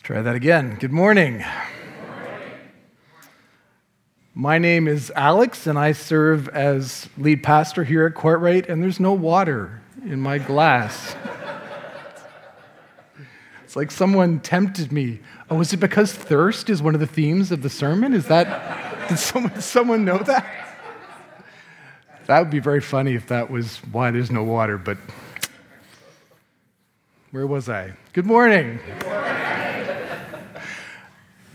Let's try that again. Good morning. My name is Alex, and I serve as lead pastor here at Courtright, and there's no water in my glass. it's like someone tempted me. Oh, is it because thirst is one of the themes of the sermon? Is that, did someone, someone know that? That would be very funny if that was why there's no water, but where was I? Good morning. Good morning.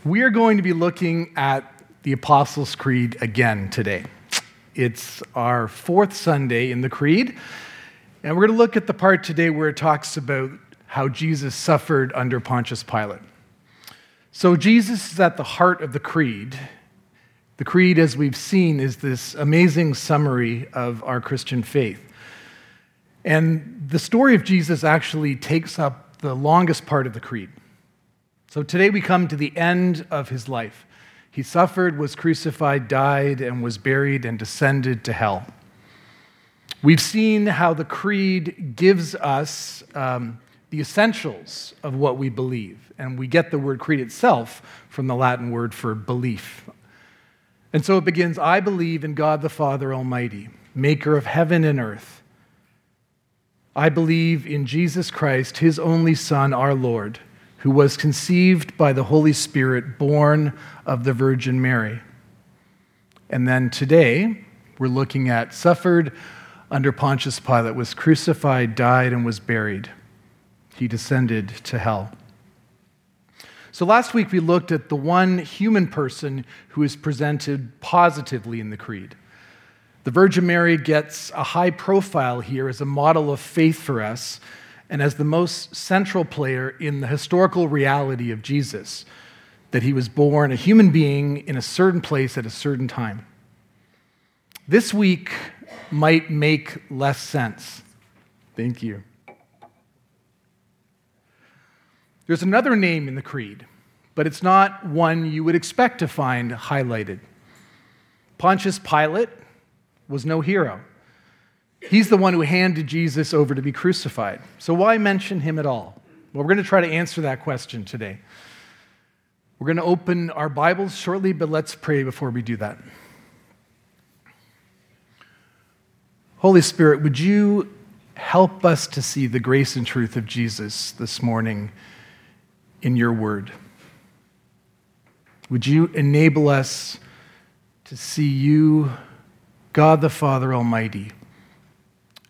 We are going to be looking at the Apostles' Creed again today. It's our fourth Sunday in the Creed, and we're going to look at the part today where it talks about how Jesus suffered under Pontius Pilate. So, Jesus is at the heart of the Creed. The Creed, as we've seen, is this amazing summary of our Christian faith. And the story of Jesus actually takes up the longest part of the Creed. So today we come to the end of his life. He suffered, was crucified, died, and was buried and descended to hell. We've seen how the creed gives us um, the essentials of what we believe, and we get the word creed itself from the Latin word for belief. And so it begins I believe in God the Father Almighty, maker of heaven and earth. I believe in Jesus Christ, his only Son, our Lord who was conceived by the Holy Spirit, born of the Virgin Mary. And then today, we're looking at suffered under Pontius Pilate, was crucified, died, and was buried. He descended to hell. So last week we looked at the one human person who is presented positively in the Creed. The Virgin Mary gets a high profile here as a model of faith for us and as the most central player in the historical reality of Jesus that he was born a human being in a certain place at a certain time. This week might make less sense. Thank you. There's another name in the Creed, but it's not one you would expect to find highlighted. Pontius Pilate was no hero. He's the one who handed Jesus over to be crucified. So why mention him at all? Well, we're going to try to answer that question today. We're going to open our Bibles shortly, but let's pray before we do that. Holy Spirit, would you help us to see the grace and truth of Jesus this morning in your word? Would you enable us to see you, God the Father Almighty?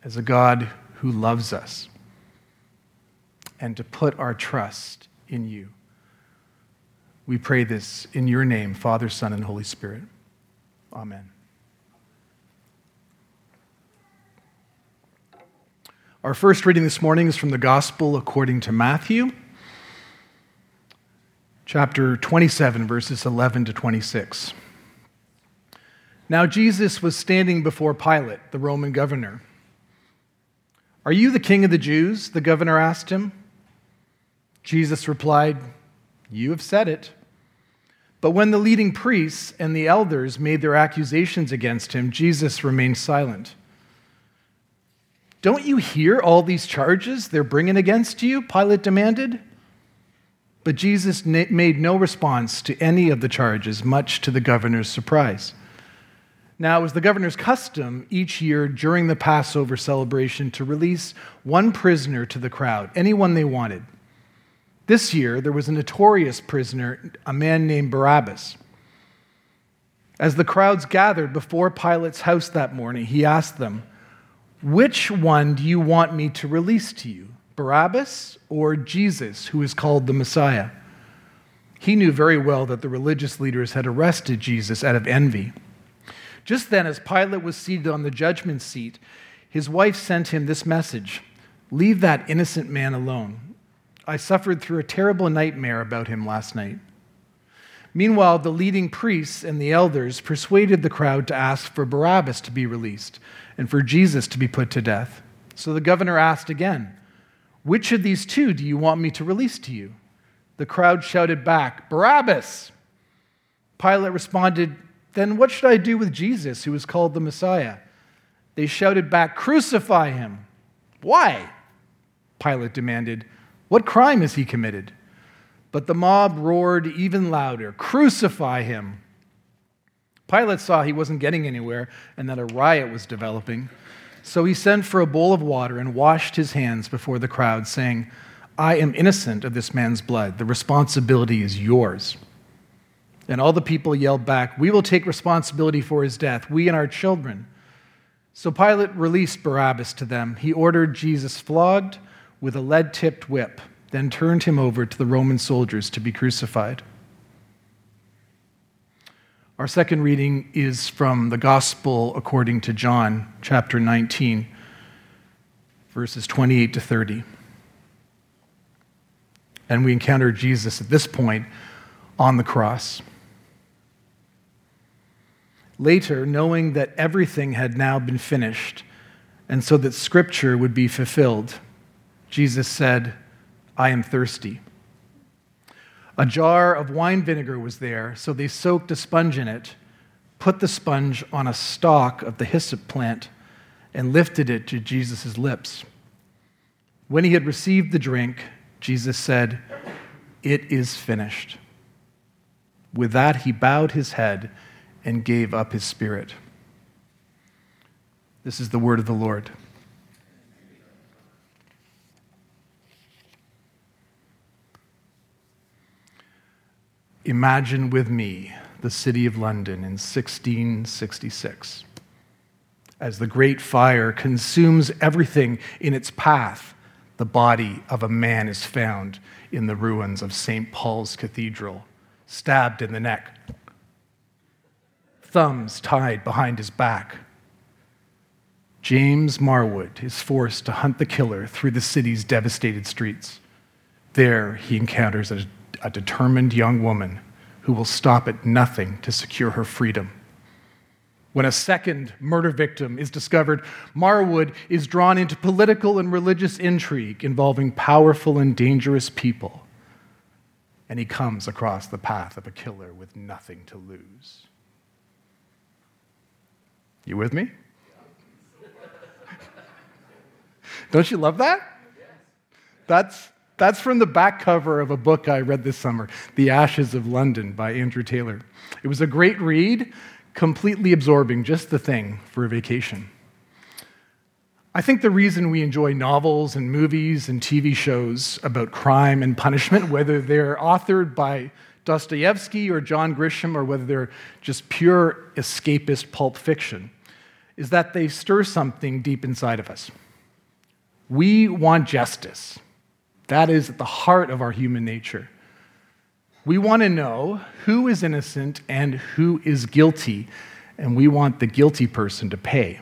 As a God who loves us and to put our trust in you. We pray this in your name, Father, Son, and Holy Spirit. Amen. Our first reading this morning is from the Gospel according to Matthew, chapter 27, verses 11 to 26. Now, Jesus was standing before Pilate, the Roman governor. Are you the king of the Jews? The governor asked him. Jesus replied, You have said it. But when the leading priests and the elders made their accusations against him, Jesus remained silent. Don't you hear all these charges they're bringing against you? Pilate demanded. But Jesus made no response to any of the charges, much to the governor's surprise. Now, it was the governor's custom each year during the Passover celebration to release one prisoner to the crowd, anyone they wanted. This year, there was a notorious prisoner, a man named Barabbas. As the crowds gathered before Pilate's house that morning, he asked them, Which one do you want me to release to you, Barabbas or Jesus, who is called the Messiah? He knew very well that the religious leaders had arrested Jesus out of envy. Just then, as Pilate was seated on the judgment seat, his wife sent him this message Leave that innocent man alone. I suffered through a terrible nightmare about him last night. Meanwhile, the leading priests and the elders persuaded the crowd to ask for Barabbas to be released and for Jesus to be put to death. So the governor asked again, Which of these two do you want me to release to you? The crowd shouted back, Barabbas! Pilate responded, then what should I do with Jesus, who is called the Messiah? They shouted back, Crucify him. Why? Pilate demanded. What crime has he committed? But the mob roared even louder Crucify him! Pilate saw he wasn't getting anywhere and that a riot was developing. So he sent for a bowl of water and washed his hands before the crowd, saying, I am innocent of this man's blood. The responsibility is yours. And all the people yelled back, We will take responsibility for his death, we and our children. So Pilate released Barabbas to them. He ordered Jesus flogged with a lead tipped whip, then turned him over to the Roman soldiers to be crucified. Our second reading is from the Gospel according to John, chapter 19, verses 28 to 30. And we encounter Jesus at this point on the cross. Later, knowing that everything had now been finished, and so that Scripture would be fulfilled, Jesus said, I am thirsty. A jar of wine vinegar was there, so they soaked a sponge in it, put the sponge on a stalk of the hyssop plant, and lifted it to Jesus' lips. When he had received the drink, Jesus said, It is finished. With that, he bowed his head and gave up his spirit. This is the word of the Lord. Imagine with me the city of London in 1666 as the great fire consumes everything in its path. The body of a man is found in the ruins of St. Paul's Cathedral, stabbed in the neck, thumbs tied behind his back. James Marwood is forced to hunt the killer through the city's devastated streets. There, he encounters a a determined young woman who will stop at nothing to secure her freedom. When a second murder victim is discovered, Marwood is drawn into political and religious intrigue involving powerful and dangerous people. And he comes across the path of a killer with nothing to lose. You with me? Don't you love that? That's, that's from the back cover of a book I read this summer, The Ashes of London by Andrew Taylor. It was a great read, completely absorbing, just the thing for a vacation. I think the reason we enjoy novels and movies and TV shows about crime and punishment, whether they're authored by Dostoevsky or John Grisham, or whether they're just pure escapist pulp fiction, is that they stir something deep inside of us. We want justice. That is at the heart of our human nature. We want to know who is innocent and who is guilty, and we want the guilty person to pay.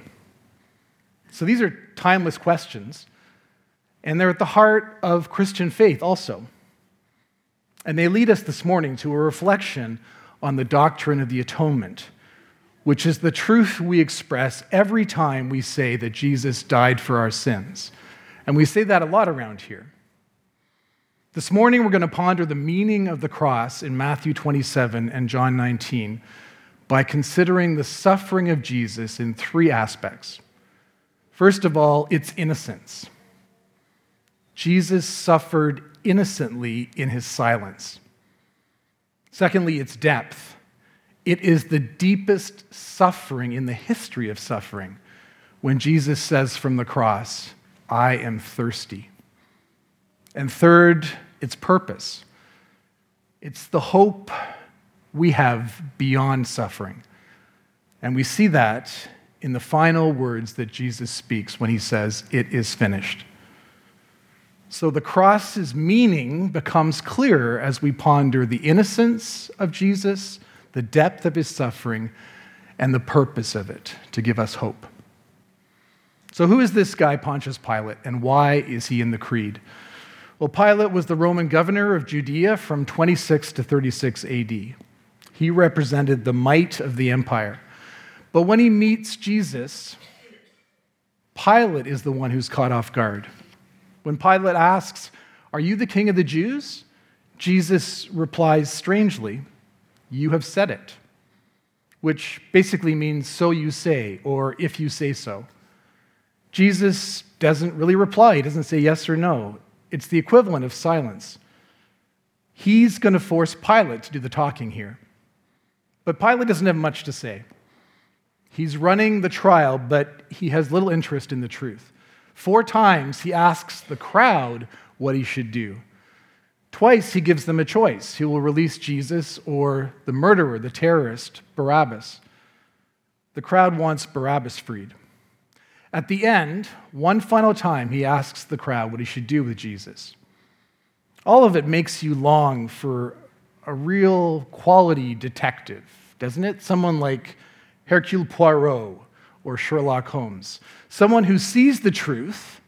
So these are timeless questions, and they're at the heart of Christian faith also. And they lead us this morning to a reflection on the doctrine of the atonement, which is the truth we express every time we say that Jesus died for our sins. And we say that a lot around here. This morning, we're going to ponder the meaning of the cross in Matthew 27 and John 19 by considering the suffering of Jesus in three aspects. First of all, its innocence. Jesus suffered innocently in his silence. Secondly, its depth. It is the deepest suffering in the history of suffering when Jesus says from the cross, I am thirsty. And third, its purpose. It's the hope we have beyond suffering. And we see that in the final words that Jesus speaks when he says, It is finished. So the cross's meaning becomes clearer as we ponder the innocence of Jesus, the depth of his suffering, and the purpose of it to give us hope. So, who is this guy, Pontius Pilate, and why is he in the Creed? Well, Pilate was the Roman governor of Judea from 26 to 36 AD. He represented the might of the empire. But when he meets Jesus, Pilate is the one who's caught off guard. When Pilate asks, Are you the king of the Jews? Jesus replies strangely, You have said it, which basically means, So you say, or if you say so. Jesus doesn't really reply. He doesn't say yes or no. It's the equivalent of silence. He's going to force Pilate to do the talking here. But Pilate doesn't have much to say. He's running the trial, but he has little interest in the truth. Four times he asks the crowd what he should do. Twice he gives them a choice. He will release Jesus or the murderer, the terrorist, Barabbas. The crowd wants Barabbas freed. At the end, one final time, he asks the crowd what he should do with Jesus. All of it makes you long for a real quality detective, doesn't it? Someone like Hercule Poirot or Sherlock Holmes. Someone who sees the truth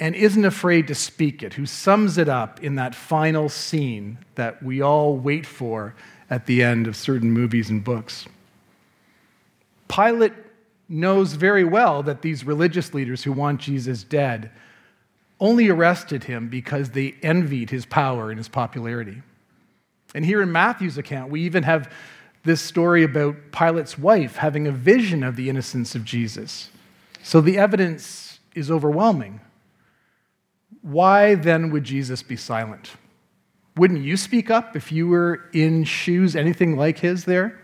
and isn't afraid to speak it, who sums it up in that final scene that we all wait for at the end of certain movies and books. Pilate knows very well that these religious leaders who want Jesus dead only arrested him because they envied his power and his popularity. And here in Matthew's account, we even have this story about Pilate's wife having a vision of the innocence of Jesus. So the evidence is overwhelming. Why then would Jesus be silent? Wouldn't you speak up if you were in shoes anything like his there?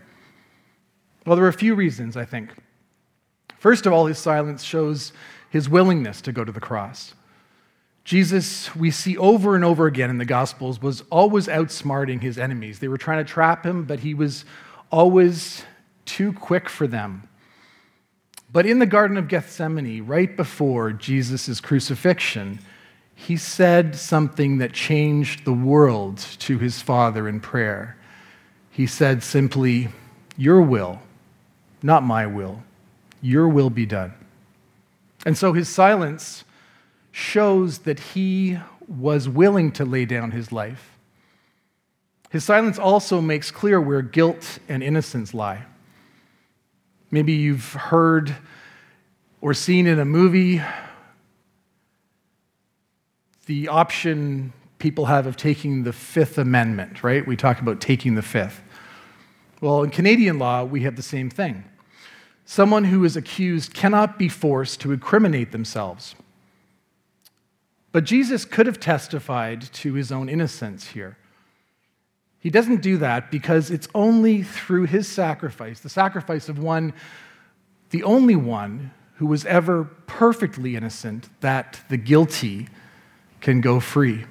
Well, there are a few reasons, I think. First of all, his silence shows his willingness to go to the cross. Jesus, we see over and over again in the Gospels, was always outsmarting his enemies. They were trying to trap him, but he was always too quick for them. But in the Garden of Gethsemane, right before Jesus' crucifixion, he said something that changed the world to his Father in prayer. He said simply, Your will, not my will. Your will be done. And so his silence shows that he was willing to lay down his life. His silence also makes clear where guilt and innocence lie. Maybe you've heard or seen in a movie the option people have of taking the Fifth Amendment, right? We talk about taking the Fifth. Well, in Canadian law, we have the same thing. Someone who is accused cannot be forced to incriminate themselves. But Jesus could have testified to his own innocence here. He doesn't do that because it's only through his sacrifice, the sacrifice of one, the only one who was ever perfectly innocent, that the guilty can go free.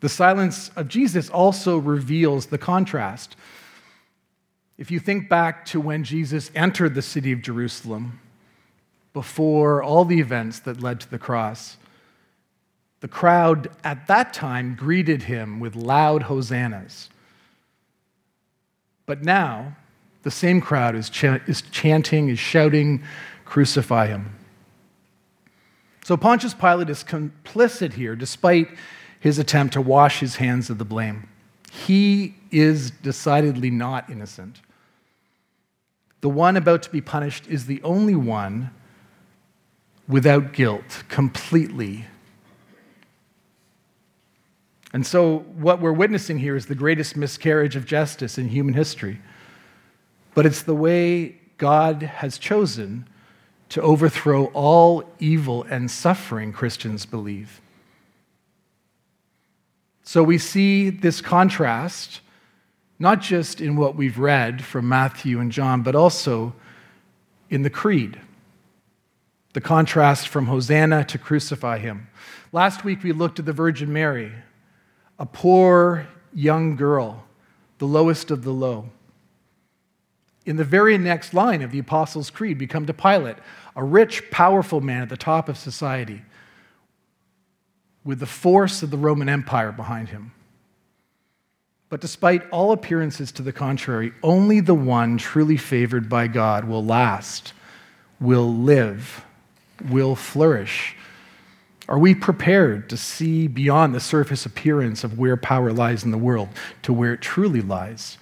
The silence of Jesus also reveals the contrast if you think back to when Jesus entered the city of Jerusalem, before all the events that led to the cross, the crowd at that time greeted him with loud hosannas. But now, the same crowd is, ch- is chanting, is shouting, Crucify him. So Pontius Pilate is complicit here, despite his attempt to wash his hands of the blame. He is decidedly not innocent. The one about to be punished is the only one without guilt, completely. And so, what we're witnessing here is the greatest miscarriage of justice in human history. But it's the way God has chosen to overthrow all evil and suffering, Christians believe. So, we see this contrast not just in what we've read from Matthew and John, but also in the Creed. The contrast from Hosanna to crucify him. Last week we looked at the Virgin Mary, a poor young girl, the lowest of the low. In the very next line of the Apostles' Creed, we come to Pilate, a rich, powerful man at the top of society, with the force of the Roman Empire behind him. But despite all appearances to the contrary, only the one truly favored by God will last, will live, will flourish. Are we prepared to see beyond the surface appearance of where power lies in the world to where it truly lies?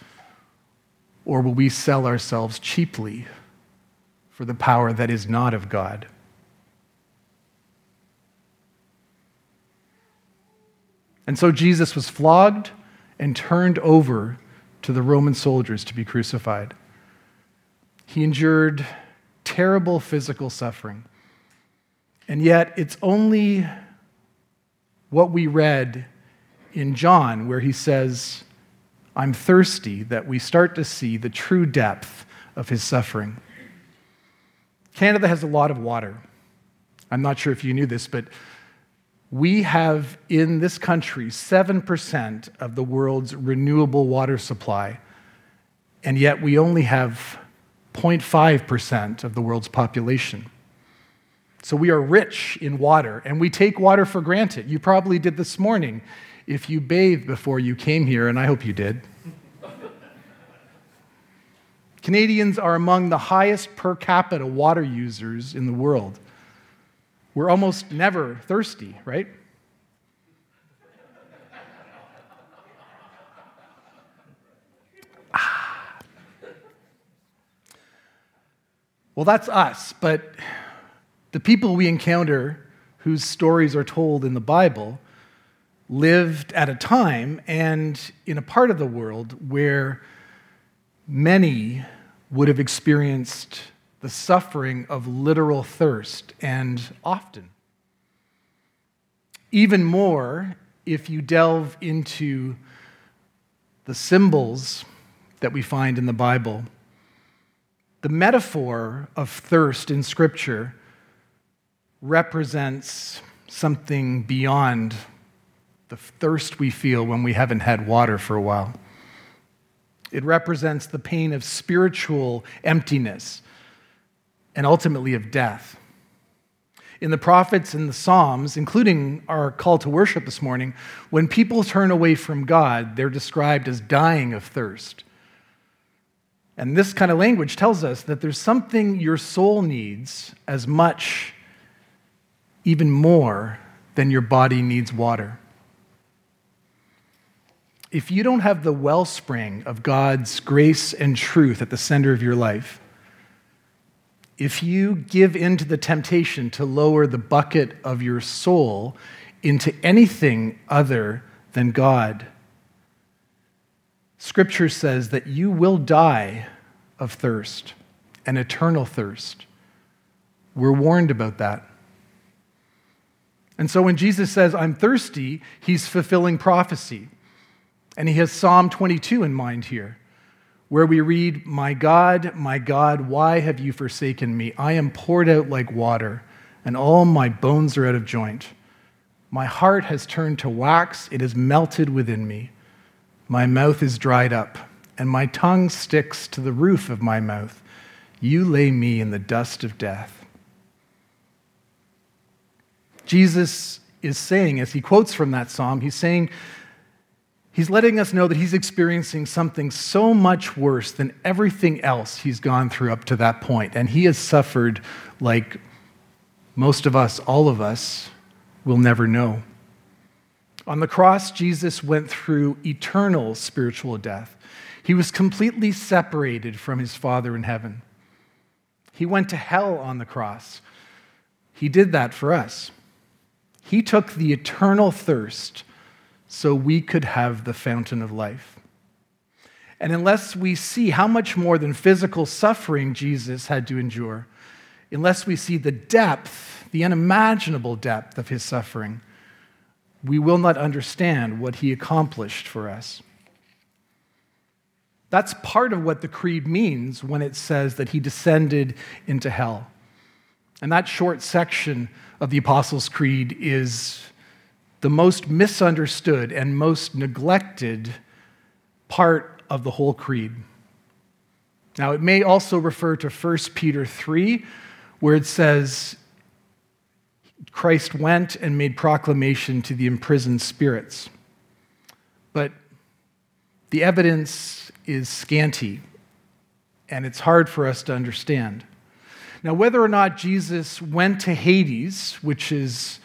Or will we sell ourselves cheaply for the power that is not of God? And so Jesus was flogged and turned over to the Roman soldiers to be crucified. He endured terrible physical suffering. And yet, it's only what we read in John, where he says, I'm thirsty, that we start to see the true depth of his suffering. Canada has a lot of water. I'm not sure if you knew this, but we have in this country 7% of the world's renewable water supply, and yet we only have 0.5% of the world's population. So we are rich in water, and we take water for granted. You probably did this morning if you bathed before you came here, and I hope you did. Canadians are among the highest per capita water users in the world. We're almost never thirsty, right? Ah. Well, that's us, but the people we encounter whose stories are told in the Bible lived at a time and in a part of the world where many would have experienced the suffering of literal thirst, and often. Even more, if you delve into the symbols that we find in the Bible, the metaphor of thirst in Scripture represents something beyond the thirst we feel when we haven't had water for a while. It represents the pain of spiritual emptiness and ultimately of death. In the prophets and the Psalms, including our call to worship this morning, when people turn away from God, they're described as dying of thirst. And this kind of language tells us that there's something your soul needs as much even more than your body needs water. If you don't have the wellspring of God's grace and truth at the center of your life, if you give in to the temptation to lower the bucket of your soul into anything other than God, Scripture says that you will die of thirst, an eternal thirst. We're warned about that. And so when Jesus says, I'm thirsty, he's fulfilling prophecy. And he has Psalm 22 in mind here, where we read, My God, my God, why have you forsaken me? I am poured out like water, and all my bones are out of joint. My heart has turned to wax, it is melted within me. My mouth is dried up, and my tongue sticks to the roof of my mouth. You lay me in the dust of death. Jesus is saying, as he quotes from that psalm, he's saying, he's letting us know that he's experiencing something so much worse than everything else he's gone through up to that point. And he has suffered like most of us, all of us, will never know. On the cross, Jesus went through eternal spiritual death. He was completely separated from his Father in heaven. He went to hell on the cross. He did that for us. He took the eternal thirst so we could have the fountain of life. And unless we see how much more than physical suffering Jesus had to endure, unless we see the depth, the unimaginable depth of his suffering, we will not understand what he accomplished for us. That's part of what the creed means when it says that he descended into hell. And that short section of the Apostles' Creed is the most misunderstood and most neglected part of the whole creed. Now, it may also refer to 1 Peter 3, where it says, Christ went and made proclamation to the imprisoned spirits. But the evidence is scanty, and it's hard for us to understand. Now, whether or not Jesus went to Hades, which is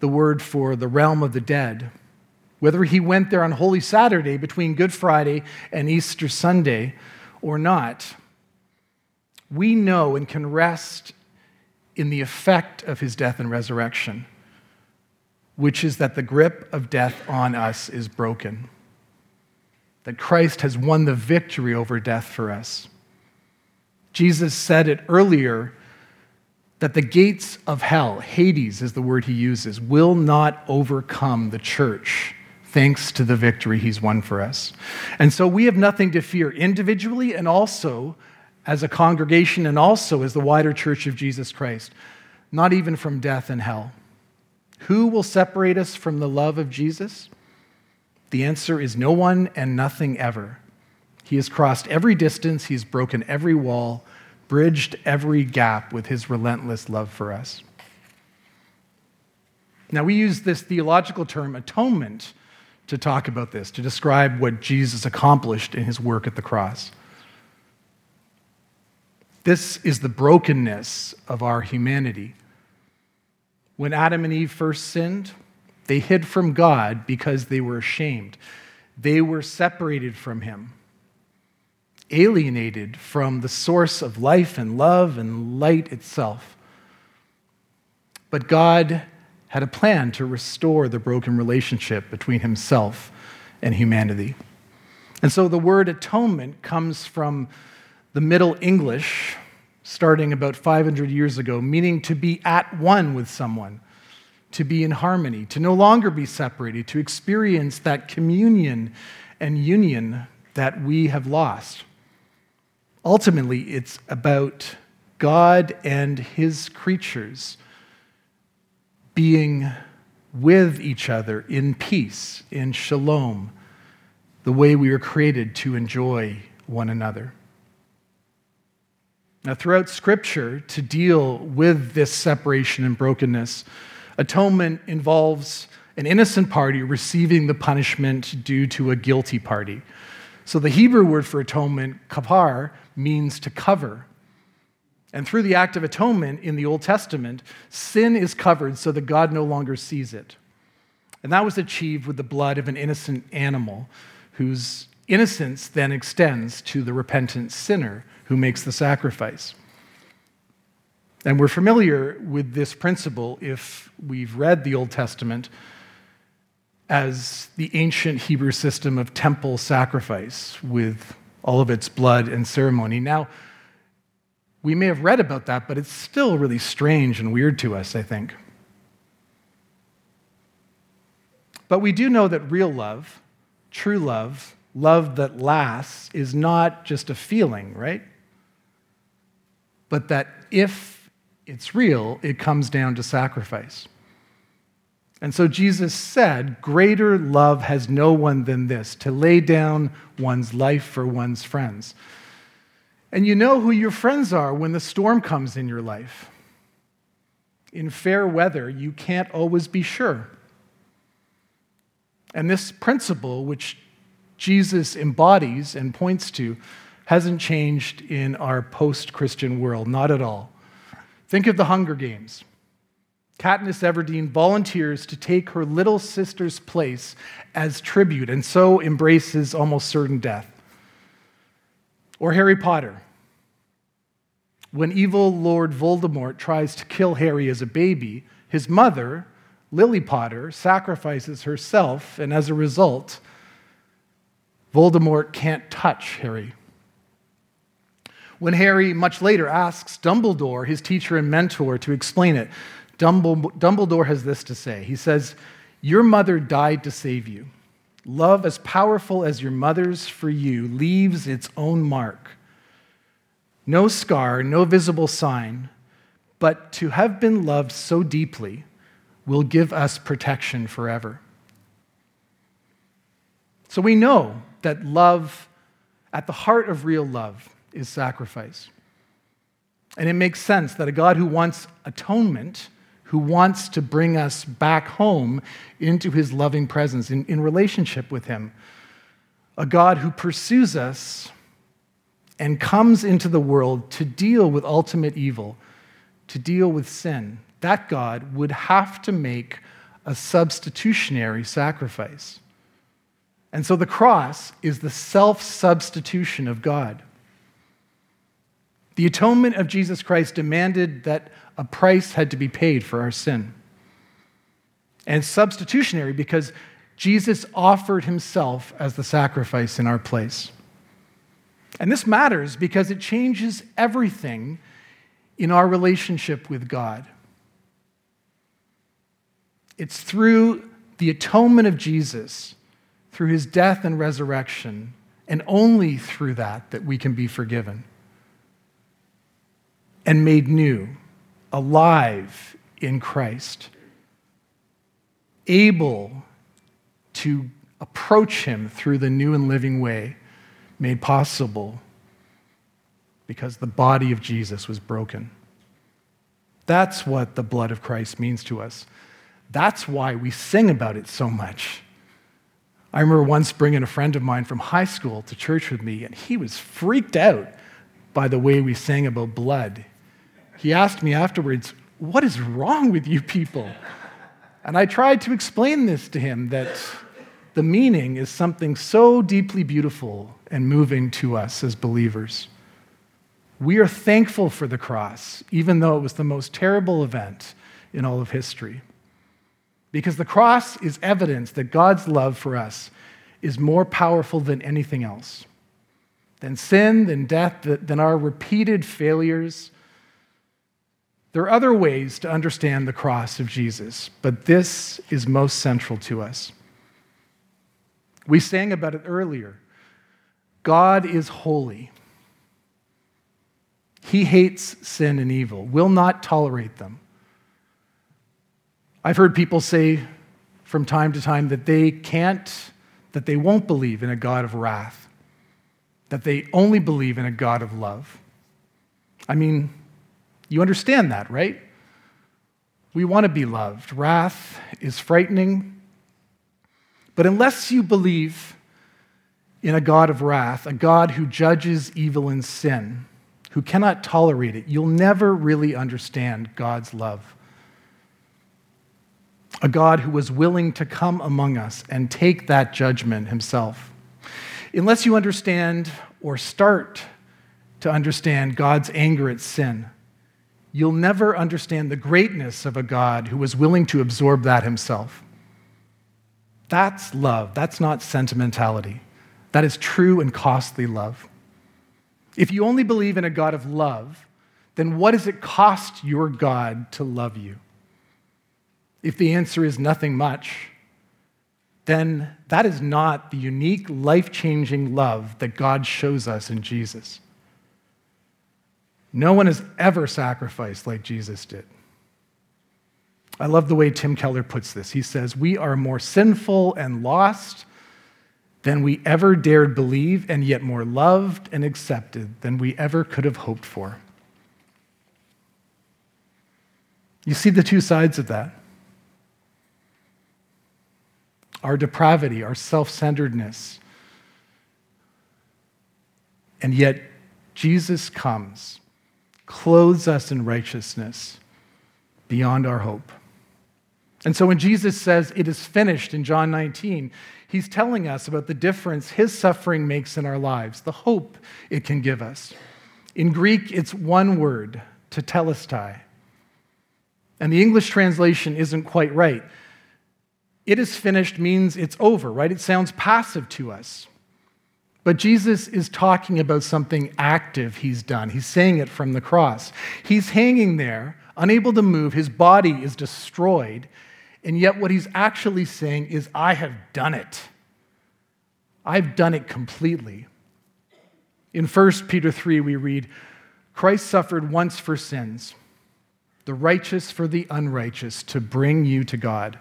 the word for the realm of the dead, whether he went there on Holy Saturday between Good Friday and Easter Sunday or not, we know and can rest in the effect of his death and resurrection, which is that the grip of death on us is broken, that Christ has won the victory over death for us. Jesus said it earlier that the gates of hell, Hades is the word he uses, will not overcome the church thanks to the victory he's won for us. And so we have nothing to fear individually and also as a congregation and also as the wider church of Jesus Christ, not even from death and hell. Who will separate us from the love of Jesus? The answer is no one and nothing ever. He has crossed every distance, he's broken every wall, bridged every gap with his relentless love for us. Now, we use this theological term atonement to talk about this, to describe what Jesus accomplished in his work at the cross. This is the brokenness of our humanity. When Adam and Eve first sinned, they hid from God because they were ashamed. They were separated from Him, alienated from the source of life and love and light itself. But God had a plan to restore the broken relationship between Himself and humanity. And so the word atonement comes from the Middle English, starting about 500 years ago, meaning to be at one with someone, to be in harmony, to no longer be separated, to experience that communion and union that we have lost. Ultimately, it's about God and his creatures being with each other in peace, in shalom, the way we were created to enjoy one another. Now, throughout Scripture, to deal with this separation and brokenness, atonement involves an innocent party receiving the punishment due to a guilty party. So, the Hebrew word for atonement, kapar, means to cover. And through the act of atonement in the Old Testament, sin is covered so that God no longer sees it. And that was achieved with the blood of an innocent animal whose innocence then extends to the repentant sinner who makes the sacrifice. And we're familiar with this principle if we've read the Old Testament as the ancient Hebrew system of temple sacrifice with all of its blood and ceremony. Now, we may have read about that, but it's still really strange and weird to us, I think. But we do know that real love, true love, love that lasts, is not just a feeling, right? but that if it's real, it comes down to sacrifice. And so Jesus said, Greater love has no one than this, to lay down one's life for one's friends. And you know who your friends are when the storm comes in your life. In fair weather, you can't always be sure. And this principle, which Jesus embodies and points to, hasn't changed in our post Christian world, not at all. Think of the Hunger Games. Katniss Everdeen volunteers to take her little sister's place as tribute and so embraces almost certain death. Or Harry Potter. When evil Lord Voldemort tries to kill Harry as a baby, his mother, Lily Potter, sacrifices herself, and as a result, Voldemort can't touch Harry. When Harry, much later, asks Dumbledore, his teacher and mentor, to explain it, Dumbledore has this to say. He says, Your mother died to save you. Love as powerful as your mother's for you leaves its own mark. No scar, no visible sign, but to have been loved so deeply will give us protection forever. So we know that love, at the heart of real love, is sacrifice. And it makes sense that a God who wants atonement, who wants to bring us back home into his loving presence, in, in relationship with him, a God who pursues us and comes into the world to deal with ultimate evil, to deal with sin, that God would have to make a substitutionary sacrifice. And so the cross is the self substitution of God. The atonement of Jesus Christ demanded that a price had to be paid for our sin. And substitutionary because Jesus offered himself as the sacrifice in our place. And this matters because it changes everything in our relationship with God. It's through the atonement of Jesus, through his death and resurrection, and only through that that we can be forgiven and made new, alive in Christ, able to approach him through the new and living way made possible because the body of Jesus was broken. That's what the blood of Christ means to us. That's why we sing about it so much. I remember once bringing a friend of mine from high school to church with me, and he was freaked out by the way we sang about blood. He asked me afterwards, What is wrong with you people? And I tried to explain this to him that the meaning is something so deeply beautiful and moving to us as believers. We are thankful for the cross, even though it was the most terrible event in all of history. Because the cross is evidence that God's love for us is more powerful than anything else, than sin, than death, than our repeated failures. There are other ways to understand the cross of Jesus, but this is most central to us. We sang about it earlier. God is holy. He hates sin and evil, will not tolerate them. I've heard people say from time to time that they can't, that they won't believe in a God of wrath, that they only believe in a God of love. I mean, you understand that, right? We want to be loved. Wrath is frightening. But unless you believe in a God of wrath, a God who judges evil and sin, who cannot tolerate it, you'll never really understand God's love a God who was willing to come among us and take that judgment himself. Unless you understand or start to understand God's anger at sin, you'll never understand the greatness of a God who was willing to absorb that himself. That's love. That's not sentimentality. That is true and costly love. If you only believe in a God of love, then what does it cost your God to love you? If the answer is nothing much, then that is not the unique, life changing love that God shows us in Jesus. No one has ever sacrificed like Jesus did. I love the way Tim Keller puts this. He says, We are more sinful and lost than we ever dared believe, and yet more loved and accepted than we ever could have hoped for. You see the two sides of that our depravity, our self centeredness. And yet, Jesus comes, clothes us in righteousness beyond our hope. And so when Jesus says it is finished in John 19, he's telling us about the difference his suffering makes in our lives, the hope it can give us. In Greek, it's one word, tetelestai. And the English translation isn't quite right it is finished means it's over, right? It sounds passive to us. But Jesus is talking about something active he's done. He's saying it from the cross. He's hanging there, unable to move. His body is destroyed. And yet, what he's actually saying is, I have done it. I've done it completely. In 1 Peter 3, we read, Christ suffered once for sins, the righteous for the unrighteous, to bring you to God.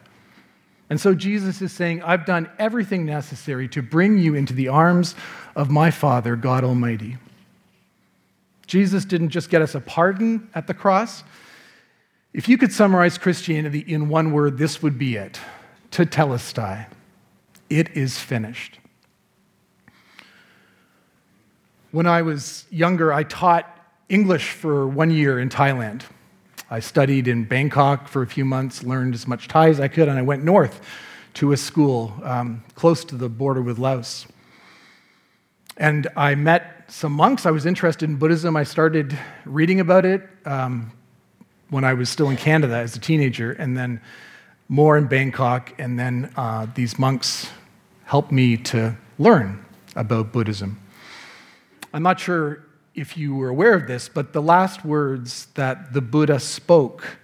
And so Jesus is saying, I've done everything necessary to bring you into the arms of my Father, God Almighty. Jesus didn't just get us a pardon at the cross. If you could summarize Christianity in one word, this would be it tetelestai. It is finished. When I was younger, I taught English for one year in Thailand. I studied in Bangkok for a few months, learned as much Thai as I could, and I went north to a school um, close to the border with Laos. And I met some monks. I was interested in Buddhism. I started reading about it um, when I was still in Canada as a teenager, and then more in Bangkok. And then uh, these monks helped me to learn about Buddhism. I'm not sure if you were aware of this, but the last words that the Buddha spoke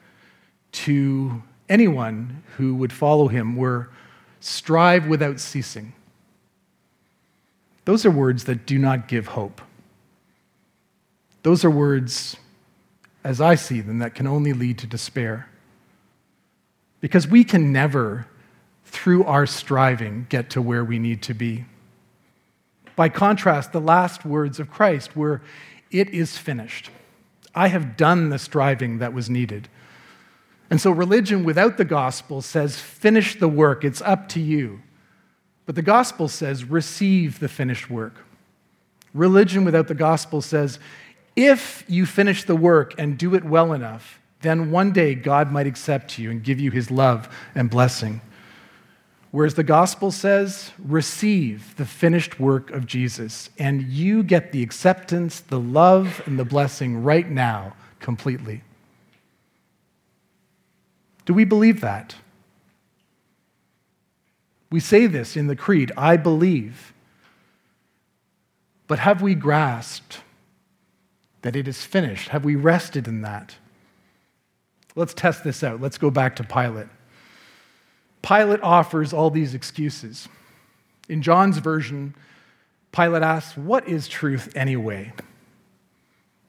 to anyone who would follow him were strive without ceasing. Those are words that do not give hope. Those are words, as I see them, that can only lead to despair. Because we can never, through our striving, get to where we need to be. By contrast, the last words of Christ were, It is finished. I have done the striving that was needed. And so, religion without the gospel says, Finish the work, it's up to you. But the gospel says, Receive the finished work. Religion without the gospel says, If you finish the work and do it well enough, then one day God might accept you and give you his love and blessing. Whereas the gospel says, receive the finished work of Jesus, and you get the acceptance, the love, and the blessing right now completely. Do we believe that? We say this in the Creed I believe. But have we grasped that it is finished? Have we rested in that? Let's test this out. Let's go back to Pilate. Pilate offers all these excuses. In John's version, Pilate asks, What is truth anyway?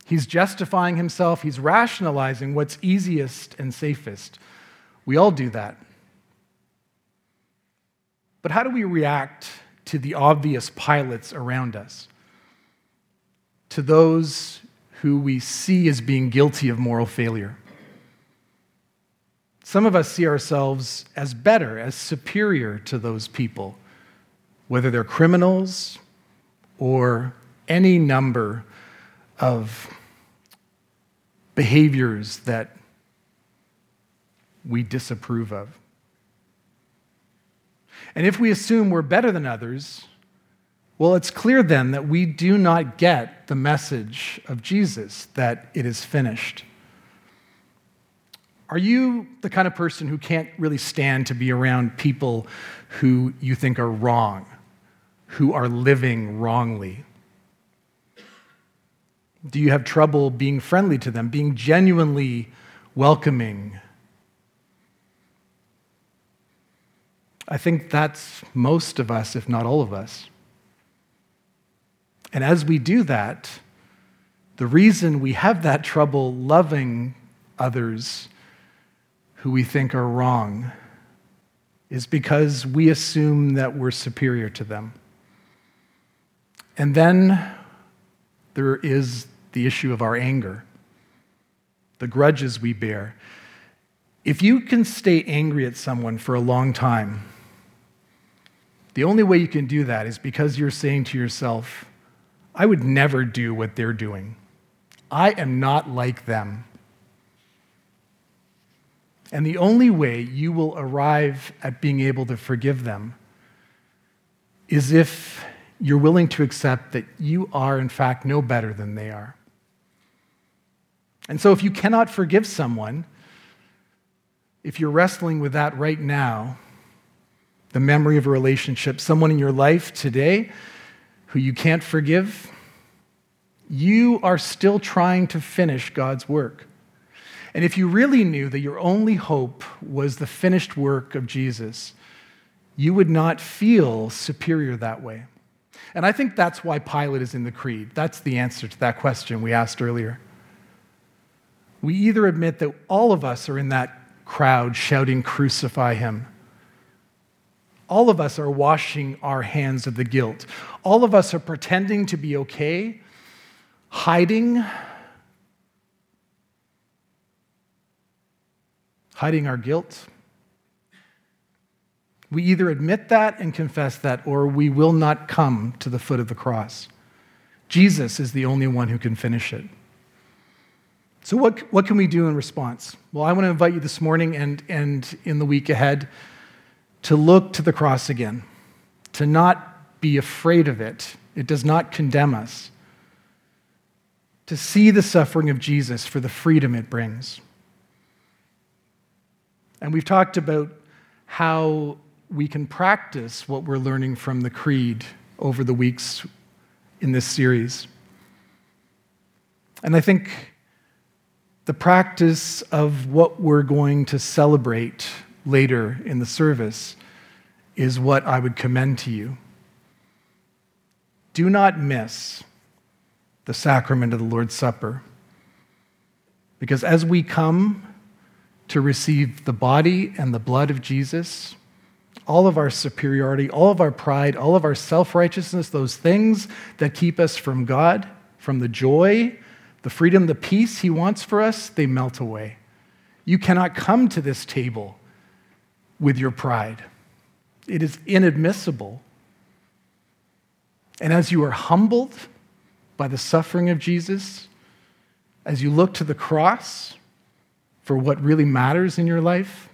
He's justifying himself, he's rationalizing what's easiest and safest. We all do that. But how do we react to the obvious Pilates around us? To those who we see as being guilty of moral failure? Some of us see ourselves as better, as superior to those people, whether they're criminals or any number of behaviors that we disapprove of. And if we assume we're better than others, well, it's clear then that we do not get the message of Jesus that it is finished. Are you the kind of person who can't really stand to be around people who you think are wrong, who are living wrongly? Do you have trouble being friendly to them, being genuinely welcoming? I think that's most of us, if not all of us. And as we do that, the reason we have that trouble loving others who we think are wrong is because we assume that we're superior to them. And then there is the issue of our anger, the grudges we bear. If you can stay angry at someone for a long time, the only way you can do that is because you're saying to yourself, I would never do what they're doing. I am not like them. And the only way you will arrive at being able to forgive them is if you're willing to accept that you are, in fact, no better than they are. And so, if you cannot forgive someone, if you're wrestling with that right now, the memory of a relationship, someone in your life today who you can't forgive, you are still trying to finish God's work. And if you really knew that your only hope was the finished work of Jesus, you would not feel superior that way. And I think that's why Pilate is in the creed. That's the answer to that question we asked earlier. We either admit that all of us are in that crowd shouting, Crucify him. All of us are washing our hands of the guilt. All of us are pretending to be okay, hiding hiding our guilt. We either admit that and confess that, or we will not come to the foot of the cross. Jesus is the only one who can finish it. So, what, what can we do in response? Well, I want to invite you this morning and, and in the week ahead to look to the cross again, to not be afraid of it. It does not condemn us. To see the suffering of Jesus for the freedom it brings. And we've talked about how we can practice what we're learning from the Creed over the weeks in this series. And I think the practice of what we're going to celebrate later in the service is what I would commend to you. Do not miss the sacrament of the Lord's Supper. Because as we come to receive the body and the blood of Jesus, all of our superiority, all of our pride, all of our self righteousness, those things that keep us from God, from the joy, the freedom, the peace He wants for us, they melt away. You cannot come to this table with your pride, it is inadmissible. And as you are humbled by the suffering of Jesus, as you look to the cross for what really matters in your life,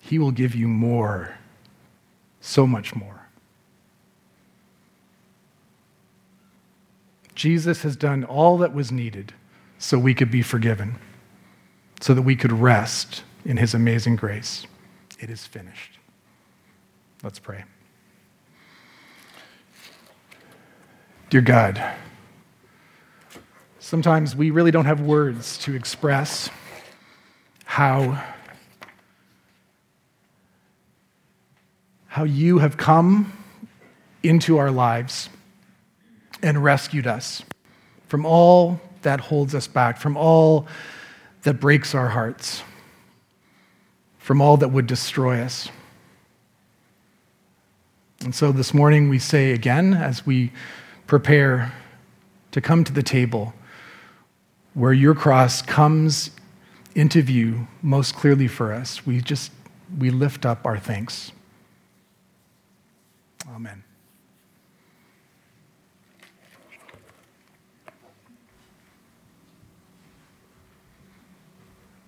He will give you more, so much more. Jesus has done all that was needed so we could be forgiven, so that we could rest in His amazing grace. It is finished. Let's pray. Dear God, sometimes we really don't have words to express how, how you have come into our lives and rescued us from all that holds us back, from all that breaks our hearts, from all that would destroy us. And so this morning we say again, as we prepare to come to the table where your cross comes into view most clearly for us. We just we lift up our thanks. Amen.